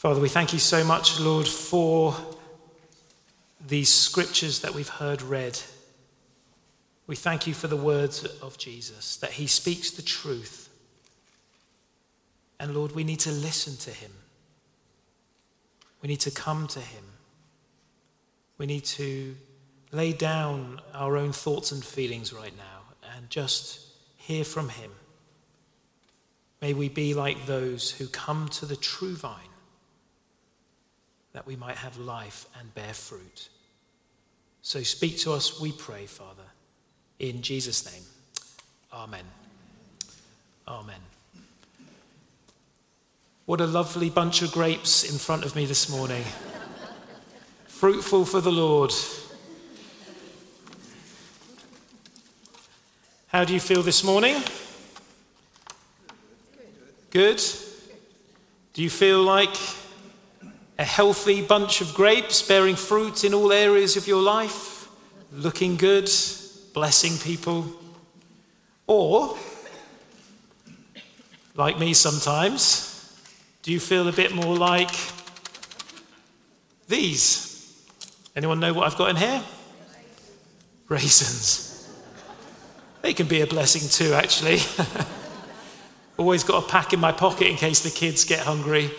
Father, we thank you so much, Lord, for these scriptures that we've heard read. We thank you for the words of Jesus, that he speaks the truth. And Lord, we need to listen to him. We need to come to him. We need to lay down our own thoughts and feelings right now and just hear from him. May we be like those who come to the true vine, that we might have life and bear fruit. So speak to us, we pray, Father, in Jesus' name. Amen. Amen. What a lovely bunch of grapes in front of me this morning. Fruitful for the Lord. How do you feel this morning? Good? Do you feel like a healthy bunch of grapes bearing fruit in all areas of your life? Looking good, blessing people? Or, like me sometimes, do you feel a bit more like these? Anyone know what I've got in here? Raisins. They can be a blessing too, actually. Always got a pack in my pocket in case the kids get hungry.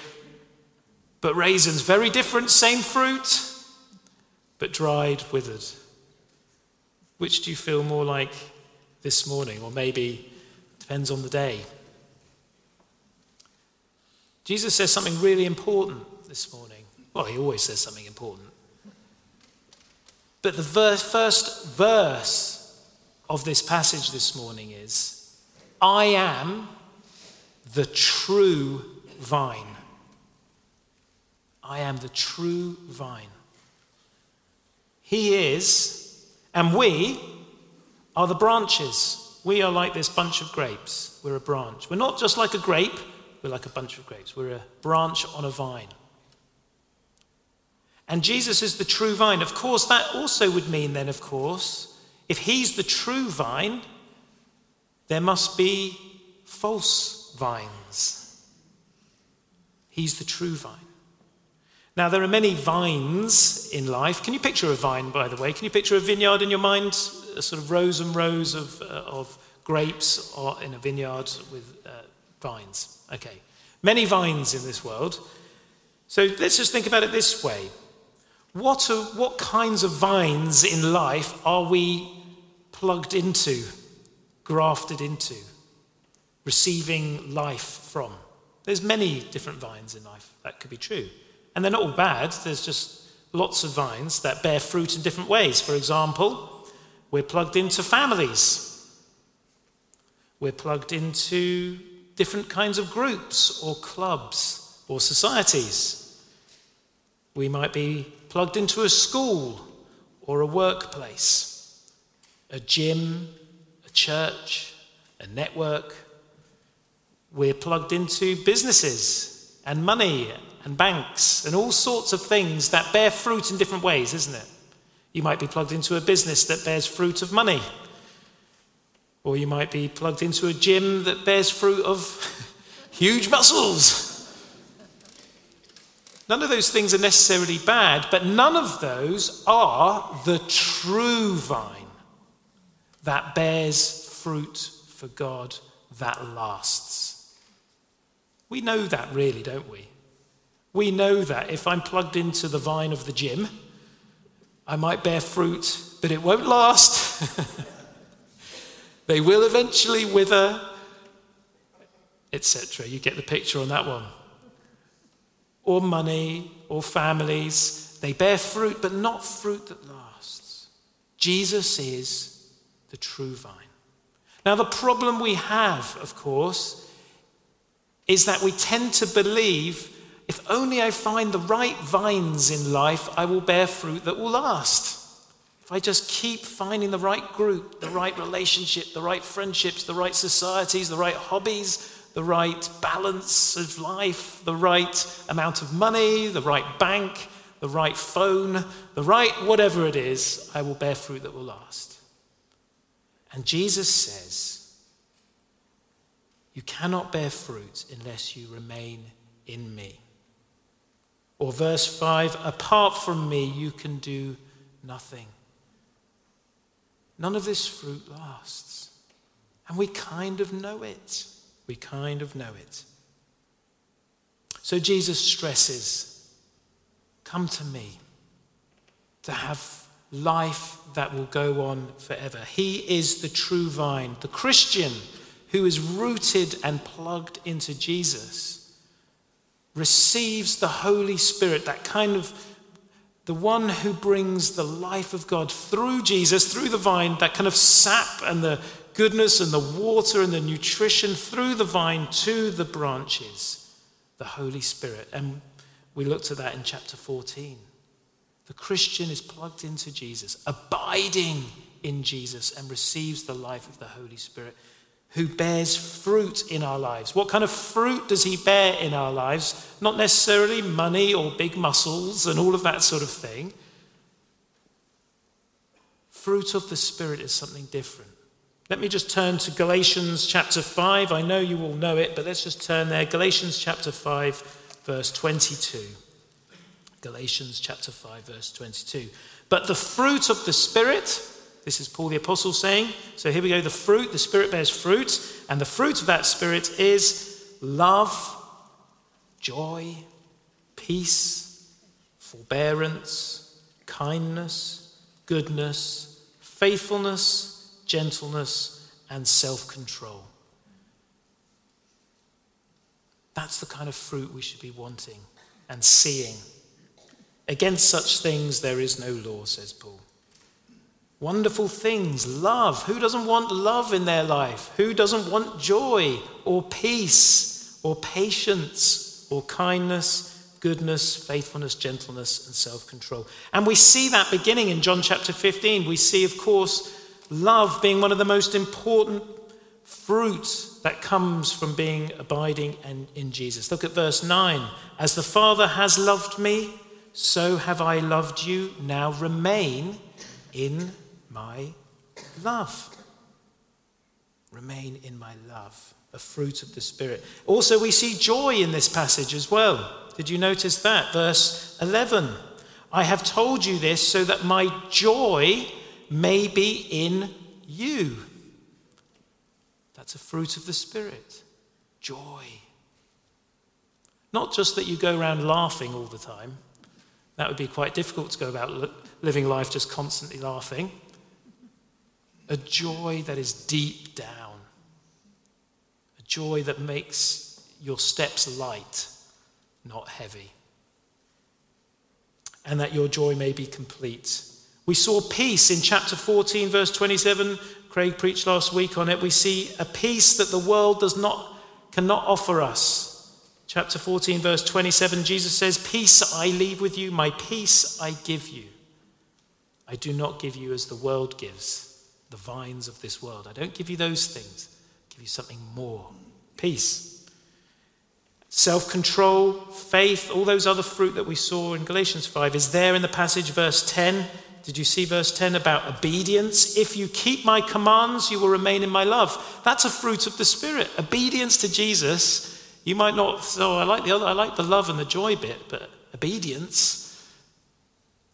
But raisins, very different, same fruit, but dried, withered. Which do you feel more like this morning? Or maybe depends on the day. Jesus says something really important this morning. Well, he always says something important. But the verse, first verse of this passage this morning is I am the true vine. I am the true vine. He is, and we are the branches. We are like this bunch of grapes. We're a branch. We're not just like a grape, we're like a bunch of grapes. We're a branch on a vine. And Jesus is the true vine. Of course, that also would mean, then, of course, if he's the true vine, there must be false vines. He's the true vine. Now, there are many vines in life. Can you picture a vine, by the way? Can you picture a vineyard in your mind? A sort of rows and rows of, uh, of grapes in a vineyard with uh, vines. Okay. Many vines in this world. So let's just think about it this way. What, are, what kinds of vines in life are we plugged into, grafted into? receiving life from. There's many different vines in life. That could be true. And they're not all bad. There's just lots of vines that bear fruit in different ways. For example, we're plugged into families. We're plugged into different kinds of groups or clubs or societies. We might be plugged into a school or a workplace, a gym, a church, a network, we're plugged into businesses and money and banks and all sorts of things that bear fruit in different ways, isn't it? You might be plugged into a business that bears fruit of money. Or you might be plugged into a gym that bears fruit of huge muscles. None of those things are necessarily bad, but none of those are the true vine that bears fruit for God that lasts. We know that, really, don't we? We know that if I'm plugged into the vine of the gym, I might bear fruit, but it won't last. they will eventually wither, etc. You get the picture on that one. Or money, or families. They bear fruit, but not fruit that lasts. Jesus is the true vine. Now, the problem we have, of course, is that we tend to believe if only I find the right vines in life, I will bear fruit that will last. If I just keep finding the right group, the right relationship, the right friendships, the right societies, the right hobbies, the right balance of life, the right amount of money, the right bank, the right phone, the right whatever it is, I will bear fruit that will last. And Jesus says, you cannot bear fruit unless you remain in me. Or verse 5 Apart from me, you can do nothing. None of this fruit lasts. And we kind of know it. We kind of know it. So Jesus stresses come to me to have life that will go on forever. He is the true vine. The Christian who is rooted and plugged into Jesus receives the Holy Spirit, that kind of the one who brings the life of God through Jesus, through the vine, that kind of sap and the goodness and the water and the nutrition through the vine to the branches, the Holy Spirit. And we looked at that in chapter 14. The Christian is plugged into Jesus, abiding in Jesus, and receives the life of the Holy Spirit who bears fruit in our lives. What kind of fruit does he bear in our lives? Not necessarily money or big muscles and all of that sort of thing. Fruit of the Spirit is something different. Let me just turn to Galatians chapter 5. I know you all know it, but let's just turn there. Galatians chapter 5, verse 22. Galatians chapter 5, verse 22. But the fruit of the Spirit, this is Paul the Apostle saying. So here we go the fruit, the Spirit bears fruit, and the fruit of that Spirit is love, joy, peace, forbearance, kindness, goodness, faithfulness, gentleness, and self control. That's the kind of fruit we should be wanting and seeing. Against such things there is no law, says Paul. Wonderful things, love. Who doesn't want love in their life? Who doesn't want joy or peace or patience or kindness, goodness, faithfulness, gentleness, and self control? And we see that beginning in John chapter 15. We see, of course, love being one of the most important fruits that comes from being abiding in Jesus. Look at verse 9. As the Father has loved me, so have I loved you. Now remain in my love. Remain in my love, a fruit of the Spirit. Also, we see joy in this passage as well. Did you notice that? Verse 11 I have told you this so that my joy may be in you. That's a fruit of the Spirit. Joy. Not just that you go around laughing all the time. That would be quite difficult to go about living life just constantly laughing a joy that is deep down, a joy that makes your steps light, not heavy, and that your joy may be complete. We saw peace in chapter 14, verse 27. Craig preached last week on it. We see a peace that the world does not, cannot offer us. Chapter 14, verse 27, Jesus says, Peace I leave with you, my peace I give you. I do not give you as the world gives the vines of this world. I don't give you those things, I give you something more peace, self control, faith, all those other fruit that we saw in Galatians 5 is there in the passage, verse 10. Did you see verse 10 about obedience? If you keep my commands, you will remain in my love. That's a fruit of the Spirit. Obedience to Jesus. You might not, oh, I like the other, I like the love and the joy bit, but obedience,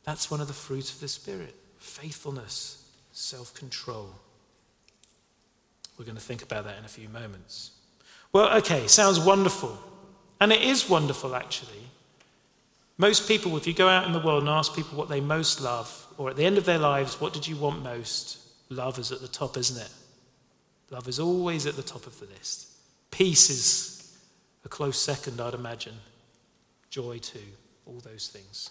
that's one of the fruits of the Spirit. Faithfulness, self control. We're going to think about that in a few moments. Well, okay, sounds wonderful. And it is wonderful, actually. Most people, if you go out in the world and ask people what they most love, or at the end of their lives, what did you want most? Love is at the top, isn't it? Love is always at the top of the list. Peace is a close second, I'd imagine. Joy, too. All those things.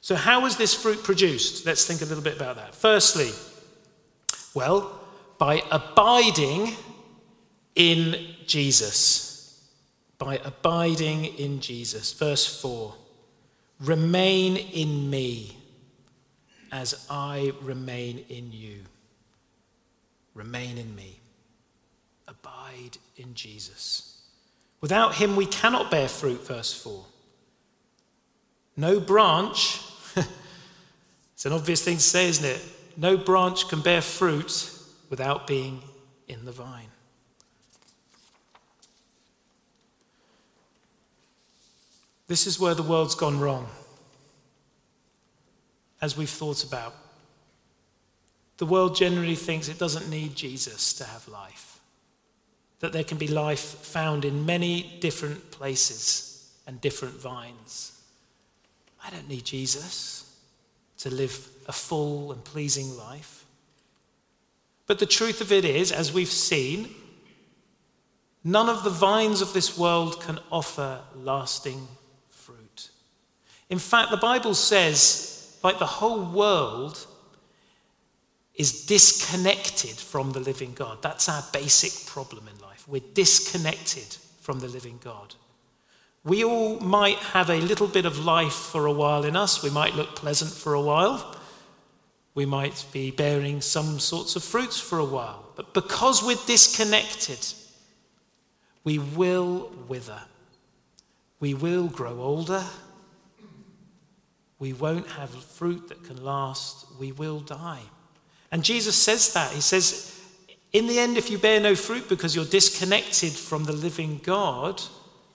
So, how is this fruit produced? Let's think a little bit about that. Firstly, well, by abiding in Jesus. By abiding in Jesus. Verse 4 Remain in me as I remain in you. Remain in me. Abide in Jesus. Without him, we cannot bear fruit, verse 4. No branch, it's an obvious thing to say, isn't it? No branch can bear fruit without being in the vine. This is where the world's gone wrong, as we've thought about. The world generally thinks it doesn't need Jesus to have life, that there can be life found in many different places and different vines. I don't need Jesus to live a full and pleasing life. But the truth of it is, as we've seen, none of the vines of this world can offer lasting fruit. In fact, the Bible says, like the whole world is disconnected from the living God. That's our basic problem in life. We're disconnected from the living God. We all might have a little bit of life for a while in us. We might look pleasant for a while. We might be bearing some sorts of fruits for a while. But because we're disconnected, we will wither. We will grow older. We won't have fruit that can last. We will die. And Jesus says that. He says, in the end, if you bear no fruit because you're disconnected from the living God,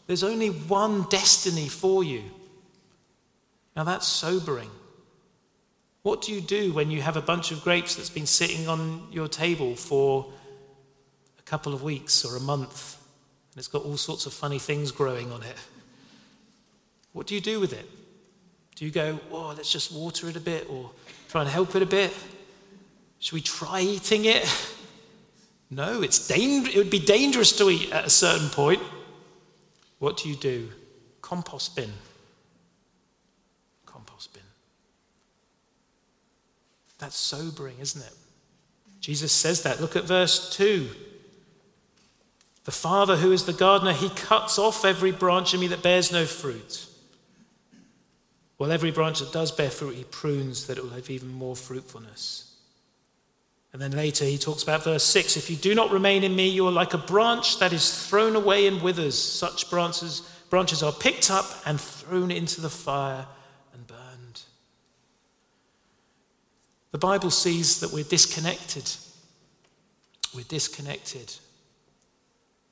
there's only one destiny for you. Now that's sobering. What do you do when you have a bunch of grapes that's been sitting on your table for a couple of weeks or a month and it's got all sorts of funny things growing on it? What do you do with it? Do you go, oh, let's just water it a bit or try and help it a bit? Should we try eating it? No, it's dang- it would be dangerous to eat at a certain point. What do you do? Compost bin. Compost bin. That's sobering, isn't it? Jesus says that. Look at verse 2. The Father, who is the gardener, he cuts off every branch in me that bears no fruit. Well, every branch that does bear fruit, he prunes that it will have even more fruitfulness. And then later he talks about verse 6 If you do not remain in me, you are like a branch that is thrown away and withers. Such branches, branches are picked up and thrown into the fire and burned. The Bible sees that we're disconnected. We're disconnected.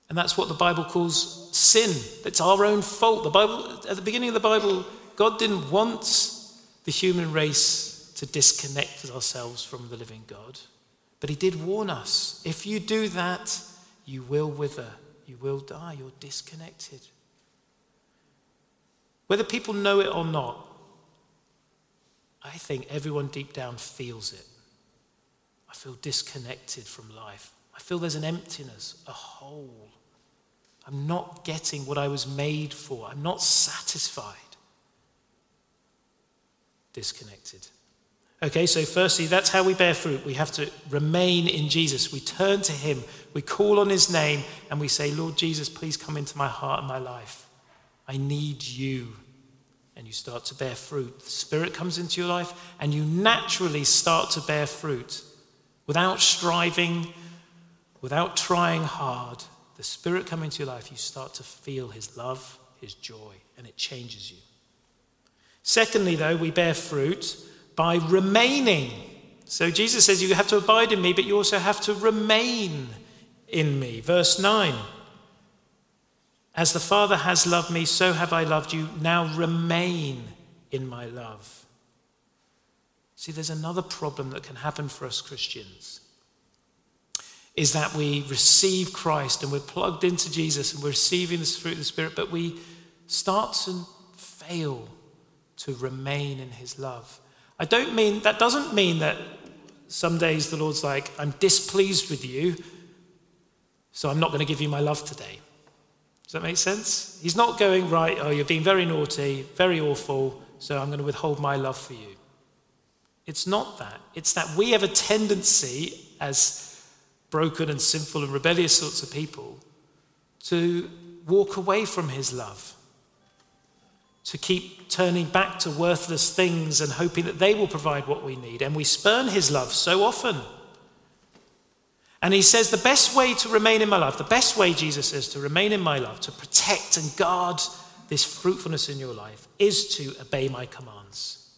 And that's what the Bible calls sin. It's our own fault. The Bible, at the beginning of the Bible, God didn't want the human race to disconnect ourselves from the living God. But he did warn us if you do that, you will wither, you will die, you're disconnected. Whether people know it or not, I think everyone deep down feels it. I feel disconnected from life. I feel there's an emptiness, a hole. I'm not getting what I was made for. I'm not satisfied. Disconnected. Okay, so firstly, that's how we bear fruit. We have to remain in Jesus. We turn to Him, we call on His name, and we say, Lord Jesus, please come into my heart and my life. I need you. And you start to bear fruit. The Spirit comes into your life, and you naturally start to bear fruit without striving, without trying hard. The Spirit comes into your life, you start to feel His love, His joy, and it changes you. Secondly, though, we bear fruit by remaining. So Jesus says, You have to abide in me, but you also have to remain in me. Verse 9 As the Father has loved me, so have I loved you. Now remain in my love. See, there's another problem that can happen for us Christians is that we receive Christ and we're plugged into Jesus and we're receiving this fruit of the Spirit, but we start to fail to remain in His love. I don't mean, that doesn't mean that some days the Lord's like, I'm displeased with you, so I'm not going to give you my love today. Does that make sense? He's not going, right, oh, you're being very naughty, very awful, so I'm going to withhold my love for you. It's not that. It's that we have a tendency, as broken and sinful and rebellious sorts of people, to walk away from his love to keep turning back to worthless things and hoping that they will provide what we need. And we spurn his love so often. And he says, The best way to remain in my love, the best way, Jesus says, to remain in my love, to protect and guard this fruitfulness in your life, is to obey my commands.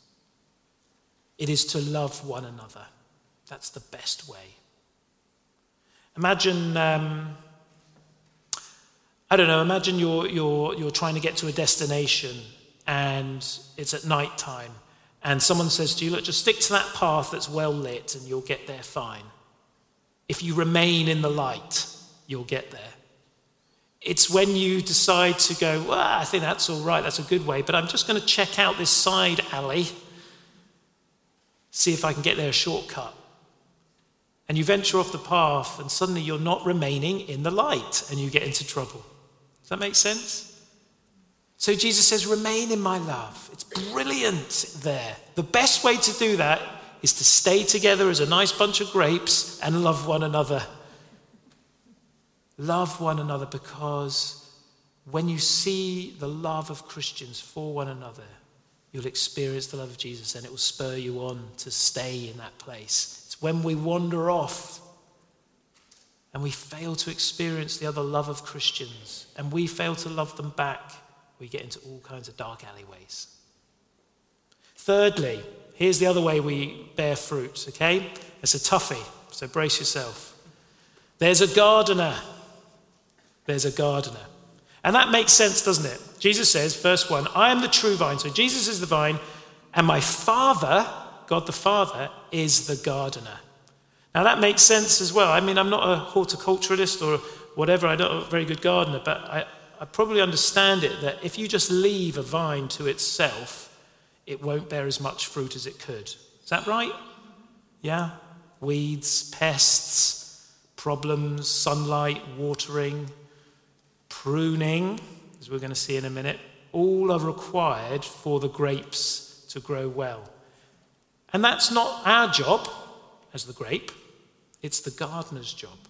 It is to love one another. That's the best way. Imagine. Um, I don't know, imagine you're, you're, you're trying to get to a destination and it's at night time, and someone says to you, Look, just stick to that path that's well lit and you'll get there fine. If you remain in the light, you'll get there. It's when you decide to go, Well, I think that's all right, that's a good way, but I'm just going to check out this side alley, see if I can get there a shortcut. And you venture off the path, and suddenly you're not remaining in the light, and you get into trouble Does that make sense? So Jesus says, Remain in my love. It's brilliant there. The best way to do that is to stay together as a nice bunch of grapes and love one another. Love one another because when you see the love of Christians for one another, you'll experience the love of Jesus and it will spur you on to stay in that place. It's when we wander off and we fail to experience the other love of Christians, and we fail to love them back, we get into all kinds of dark alleyways. Thirdly, here's the other way we bear fruit, okay? It's a toughie, so brace yourself. There's a gardener. There's a gardener. And that makes sense, doesn't it? Jesus says, verse 1, I am the true vine. So Jesus is the vine, and my Father, God the Father, is the gardener. Now, that makes sense as well. I mean, I'm not a horticulturalist or whatever, I'm not a very good gardener, but I, I probably understand it that if you just leave a vine to itself, it won't bear as much fruit as it could. Is that right? Yeah? Weeds, pests, problems, sunlight, watering, pruning, as we're going to see in a minute, all are required for the grapes to grow well. And that's not our job as the grape. It's the gardener's job.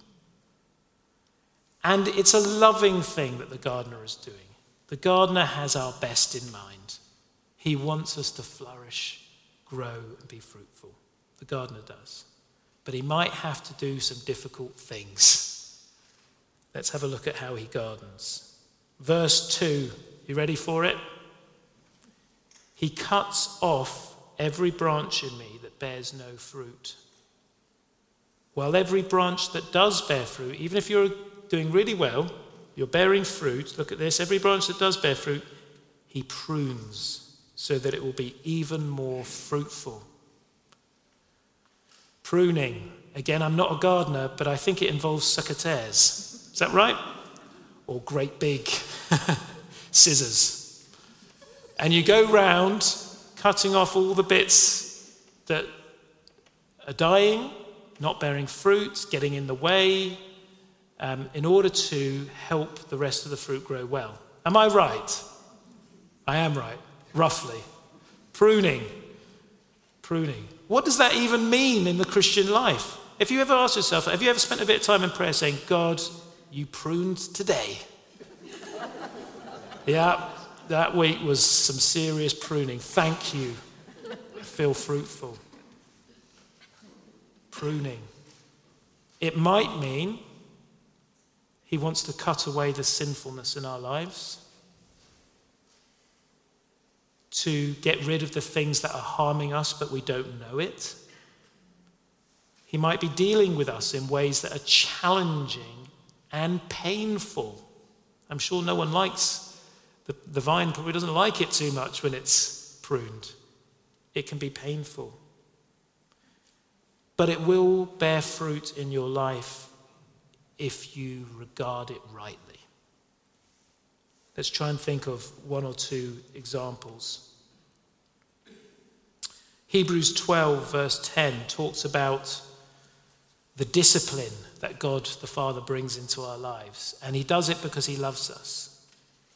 And it's a loving thing that the gardener is doing. The gardener has our best in mind. He wants us to flourish, grow, and be fruitful. The gardener does. But he might have to do some difficult things. Let's have a look at how he gardens. Verse 2, you ready for it? He cuts off every branch in me that bears no fruit. While every branch that does bear fruit, even if you're doing really well, you're bearing fruit, look at this, every branch that does bear fruit, he prunes so that it will be even more fruitful. Pruning. Again, I'm not a gardener, but I think it involves secateurs. Is that right? Or great big scissors. And you go round cutting off all the bits that are dying not bearing fruit, getting in the way, um, in order to help the rest of the fruit grow well. Am I right? I am right, roughly. Pruning. Pruning. What does that even mean in the Christian life? If you ever ask yourself, have you ever spent a bit of time in prayer saying, God, you pruned today? yeah, that week was some serious pruning. Thank you. I feel fruitful pruning. It might mean he wants to cut away the sinfulness in our lives, to get rid of the things that are harming us but we don't know it. He might be dealing with us in ways that are challenging and painful. I'm sure no one likes the, the vine, probably doesn't like it too much when it's pruned. It can be painful but it will bear fruit in your life if you regard it rightly. Let's try and think of one or two examples. Hebrews 12, verse 10, talks about the discipline that God the Father brings into our lives. And he does it because he loves us.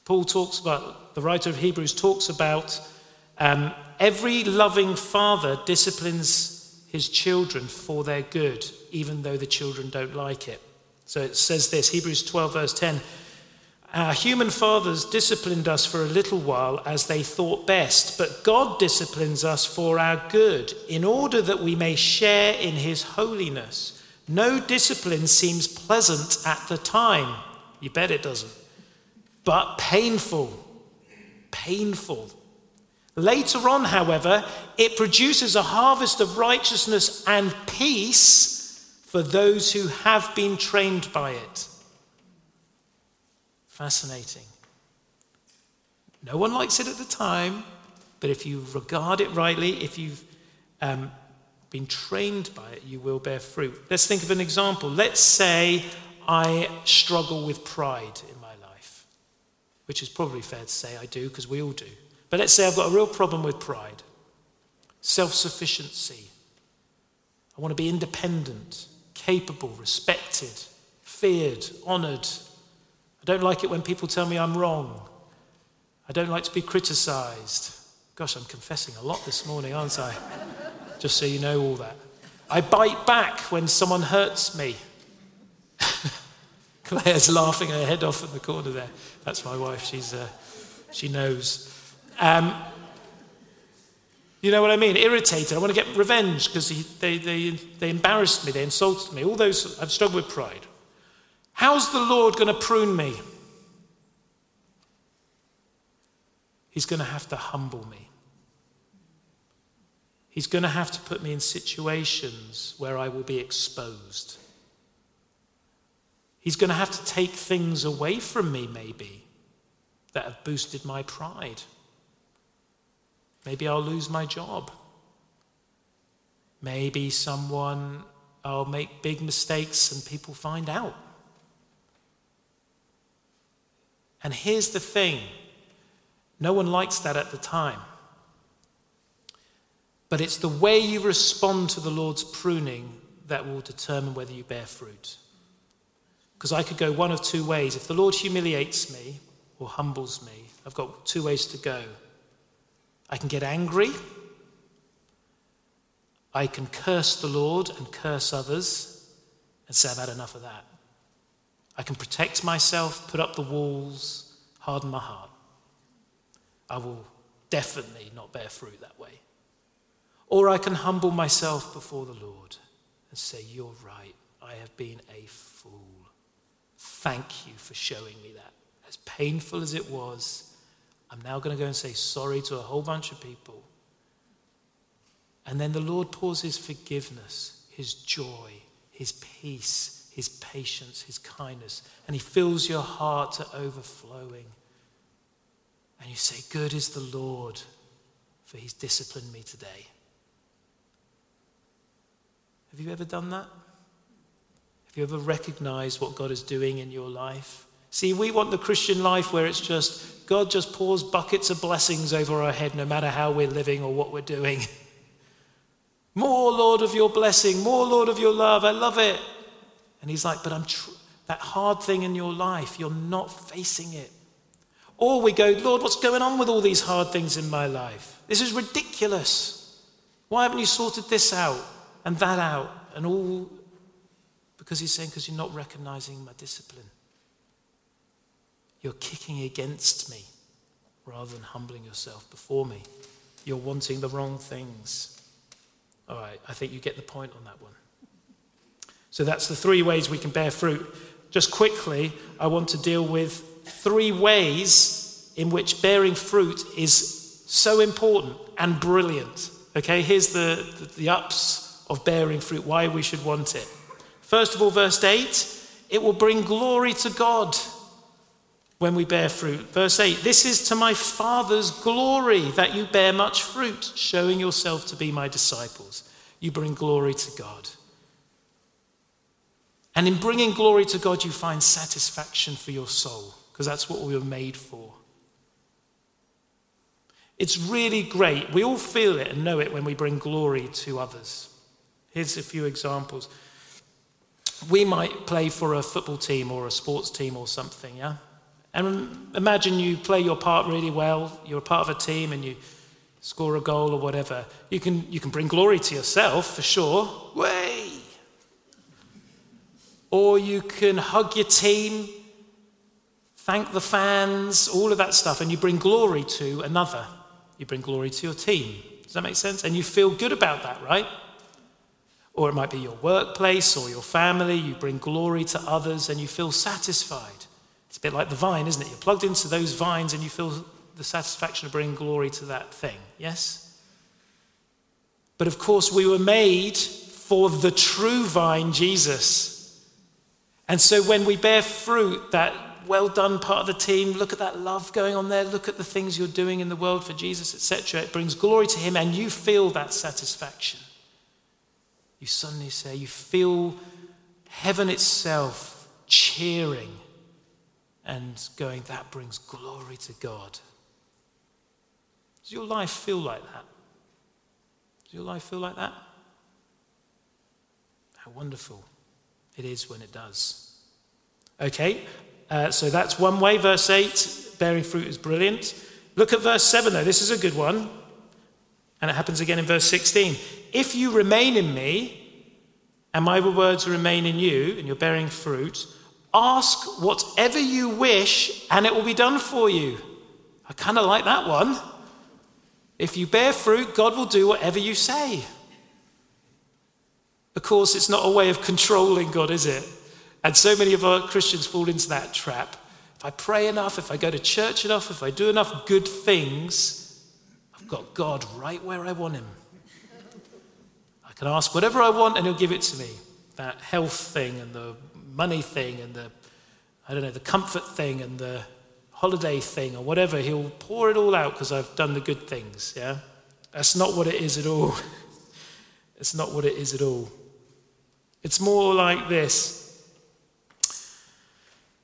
Paul talks about, the writer of Hebrews talks about um, every loving father disciplines his children for their good, even though the children don't like it. So it says this Hebrews 12, verse 10 Our human fathers disciplined us for a little while as they thought best, but God disciplines us for our good, in order that we may share in his holiness. No discipline seems pleasant at the time. You bet it doesn't. But painful. Painful. Later on, however, it produces a harvest of righteousness and peace for those who have been trained by it. Fascinating. No one likes it at the time, but if you regard it rightly, if you've um, been trained by it, you will bear fruit. Let's think of an example. Let's say I struggle with pride in my life, which is probably fair to say I do because we all do. But let's say I've got a real problem with pride, self sufficiency. I want to be independent, capable, respected, feared, honored. I don't like it when people tell me I'm wrong. I don't like to be criticized. Gosh, I'm confessing a lot this morning, aren't I? Just so you know all that. I bite back when someone hurts me. Claire's laughing her head off in the corner there. That's my wife. She's, uh, she knows. Um, you know what I mean? Irritated. I want to get revenge because they, they, they embarrassed me, they insulted me. All those, I've struggled with pride. How's the Lord going to prune me? He's going to have to humble me. He's going to have to put me in situations where I will be exposed. He's going to have to take things away from me, maybe, that have boosted my pride. Maybe I'll lose my job. Maybe someone, I'll make big mistakes and people find out. And here's the thing no one likes that at the time. But it's the way you respond to the Lord's pruning that will determine whether you bear fruit. Because I could go one of two ways. If the Lord humiliates me or humbles me, I've got two ways to go. I can get angry. I can curse the Lord and curse others and say, I've had enough of that. I can protect myself, put up the walls, harden my heart. I will definitely not bear fruit that way. Or I can humble myself before the Lord and say, You're right, I have been a fool. Thank you for showing me that. As painful as it was, I'm now going to go and say sorry to a whole bunch of people. And then the Lord pours his forgiveness, his joy, his peace, his patience, his kindness, and he fills your heart to overflowing. And you say, Good is the Lord, for he's disciplined me today. Have you ever done that? Have you ever recognized what God is doing in your life? See, we want the Christian life where it's just God just pours buckets of blessings over our head no matter how we're living or what we're doing. more, Lord, of your blessing, more, Lord, of your love. I love it. And He's like, but I'm tr- that hard thing in your life, you're not facing it. Or we go, Lord, what's going on with all these hard things in my life? This is ridiculous. Why haven't you sorted this out and that out and all? Because He's saying, because you're not recognizing my discipline. You're kicking against me rather than humbling yourself before me. You're wanting the wrong things. All right, I think you get the point on that one. So that's the three ways we can bear fruit. Just quickly, I want to deal with three ways in which bearing fruit is so important and brilliant. Okay, here's the, the, the ups of bearing fruit, why we should want it. First of all, verse 8 it will bring glory to God when we bear fruit. Verse 8 This is to my Father's glory that you bear much fruit, showing yourself to be my disciples. You bring glory to God. And in bringing glory to God, you find satisfaction for your soul, because that's what we were made for. It's really great. We all feel it and know it when we bring glory to others. Here's a few examples. We might play for a football team or a sports team or something, yeah? And imagine you play your part really well, you're a part of a team and you score a goal or whatever. You can, you can bring glory to yourself for sure. Way! Or you can hug your team, thank the fans, all of that stuff, and you bring glory to another. You bring glory to your team. Does that make sense? And you feel good about that, right? Or it might be your workplace or your family. You bring glory to others and you feel satisfied. Bit like the vine, isn't it? You're plugged into those vines and you feel the satisfaction of bringing glory to that thing. Yes? But of course, we were made for the true vine, Jesus. And so when we bear fruit that well done part of the team. Look at that love going on there. Look at the things you're doing in the world for Jesus, etc. It brings glory to Him, and you feel that satisfaction. You suddenly say, you feel heaven itself cheering and going, that brings glory to God. Does your life feel like that? Does your life feel like that? How wonderful it is when it does. Okay, uh, so that's one way. Verse 8, bearing fruit is brilliant. Look at verse 7, though. This is a good one. And it happens again in verse 16. If you remain in me, and my words remain in you, and you're bearing fruit, ask whatever you wish, and it will be done for you. I kind of like that one. If you bear fruit, God will do whatever you say. Of course, it's not a way of controlling God, is it? And so many of our Christians fall into that trap. If I pray enough, if I go to church enough, if I do enough good things, I've got God right where I want Him. I can ask whatever I want and He'll give it to me. That health thing and the money thing and the, I don't know, the comfort thing and the holiday thing or whatever. He'll pour it all out because I've done the good things, yeah? That's not what it is at all. it's not what it is at all. It's more like this.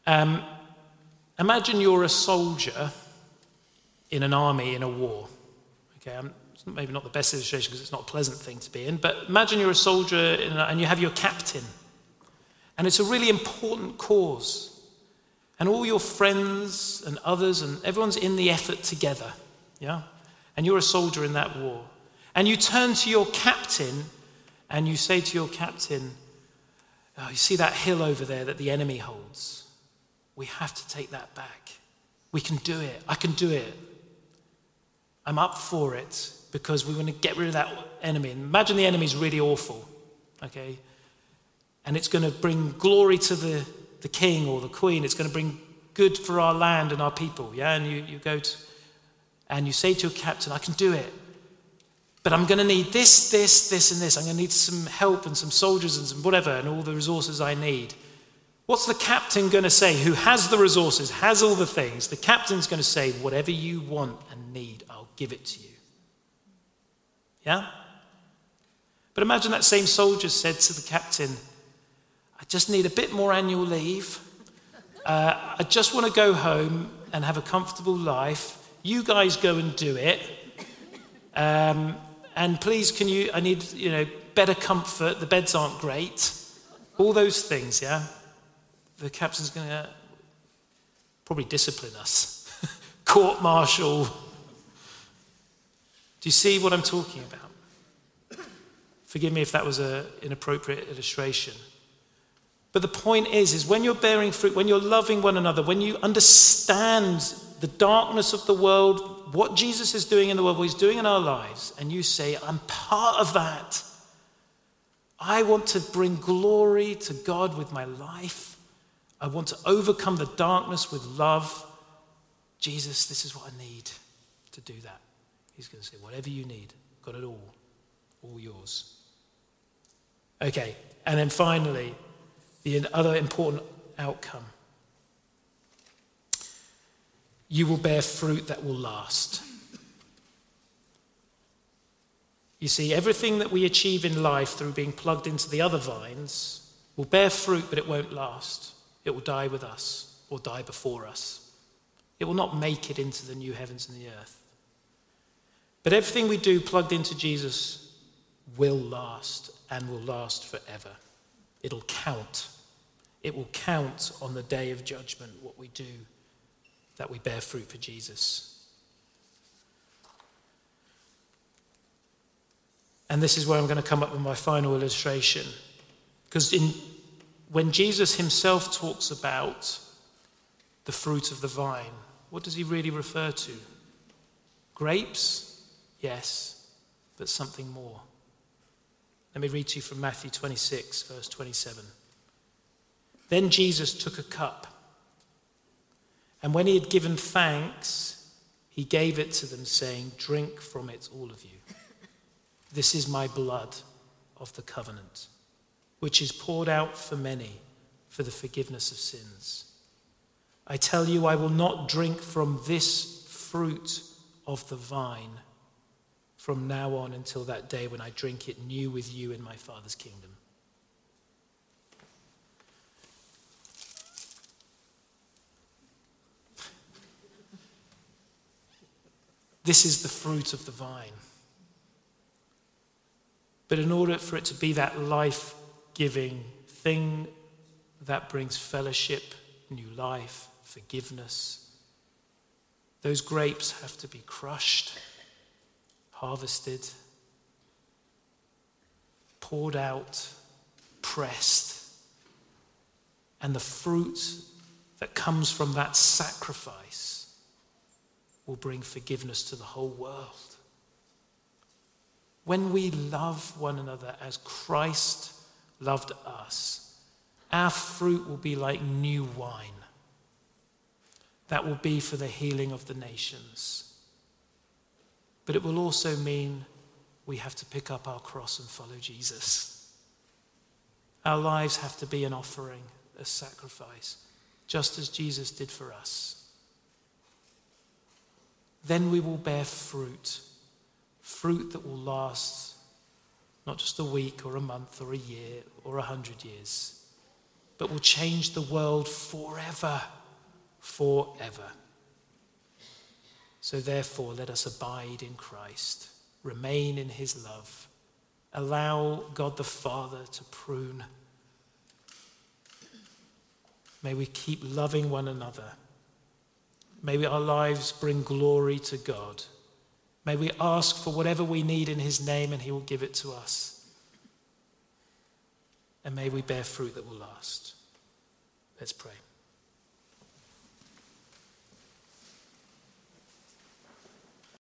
Um, imagine you're a soldier in an army in a war. Okay, I'm, it's maybe not the best illustration because it's not a pleasant thing to be in, but imagine you're a soldier a, and you have your captain. And it's a really important cause. And all your friends and others and everyone's in the effort together. Yeah? And you're a soldier in that war. And you turn to your captain and you say to your captain, oh, You see that hill over there that the enemy holds? We have to take that back. We can do it. I can do it. I'm up for it because we want to get rid of that enemy. Imagine the enemy's really awful, okay? And it's going to bring glory to the, the king or the queen. It's going to bring good for our land and our people, yeah? And you, you go to, and you say to your captain, I can do it. But I'm going to need this, this, this, and this. I'm going to need some help and some soldiers and some whatever, and all the resources I need. What's the captain going to say who has the resources, has all the things? The captain's going to say, Whatever you want and need, I'll give it to you. Yeah? But imagine that same soldier said to the captain, I just need a bit more annual leave. Uh, I just want to go home and have a comfortable life. You guys go and do it. Um, and please, can you, I need, you know, better comfort. The beds aren't great. All those things, yeah? The captain's going to probably discipline us. Court martial, do you see what I'm talking about? Forgive me if that was an inappropriate illustration. But the point is, is when you're bearing fruit, when you're loving one another, when you understand the darkness of the world, what Jesus is doing in the world, what he's doing in our lives, and you say, I'm part of that. I want to bring glory to God with my life. I want to overcome the darkness with love. Jesus, this is what I need to do that. He's going to say, whatever you need, got it all, all yours. Okay, and then finally, the other important outcome you will bear fruit that will last. You see, everything that we achieve in life through being plugged into the other vines will bear fruit, but it won't last. It will die with us or die before us. It will not make it into the new heavens and the earth. But everything we do plugged into Jesus will last and will last forever. It'll count. It will count on the day of judgment what we do, that we bear fruit for Jesus. And this is where I'm going to come up with my final illustration. Because in, when Jesus himself talks about the fruit of the vine, what does he really refer to? Grapes? Yes, but something more. Let me read to you from Matthew 26, verse 27. Then Jesus took a cup, and when he had given thanks, he gave it to them, saying, Drink from it, all of you. This is my blood of the covenant, which is poured out for many for the forgiveness of sins. I tell you, I will not drink from this fruit of the vine from now on until that day when I drink it new with you in my Father's kingdom. This is the fruit of the vine. But in order for it to be that life giving thing that brings fellowship, new life, forgiveness, those grapes have to be crushed, harvested, poured out, pressed. And the fruit that comes from that sacrifice will bring forgiveness to the whole world. When we love one another as Christ loved us, our fruit will be like new wine. That will be for the healing of the nations. But it will also mean we have to pick up our cross and follow Jesus. Our lives have to be an offering, a sacrifice, just as Jesus did for us. Then we will bear fruit fruit that will last not just a week or a month or a year or a hundred years, but will change the world forever, forever. So, therefore, let us abide in Christ, remain in his love, allow God the Father to prune. May we keep loving one another. May we, our lives bring glory to God. May we ask for whatever we need in his name and he will give it to us. And may we bear fruit that will last. Let's pray.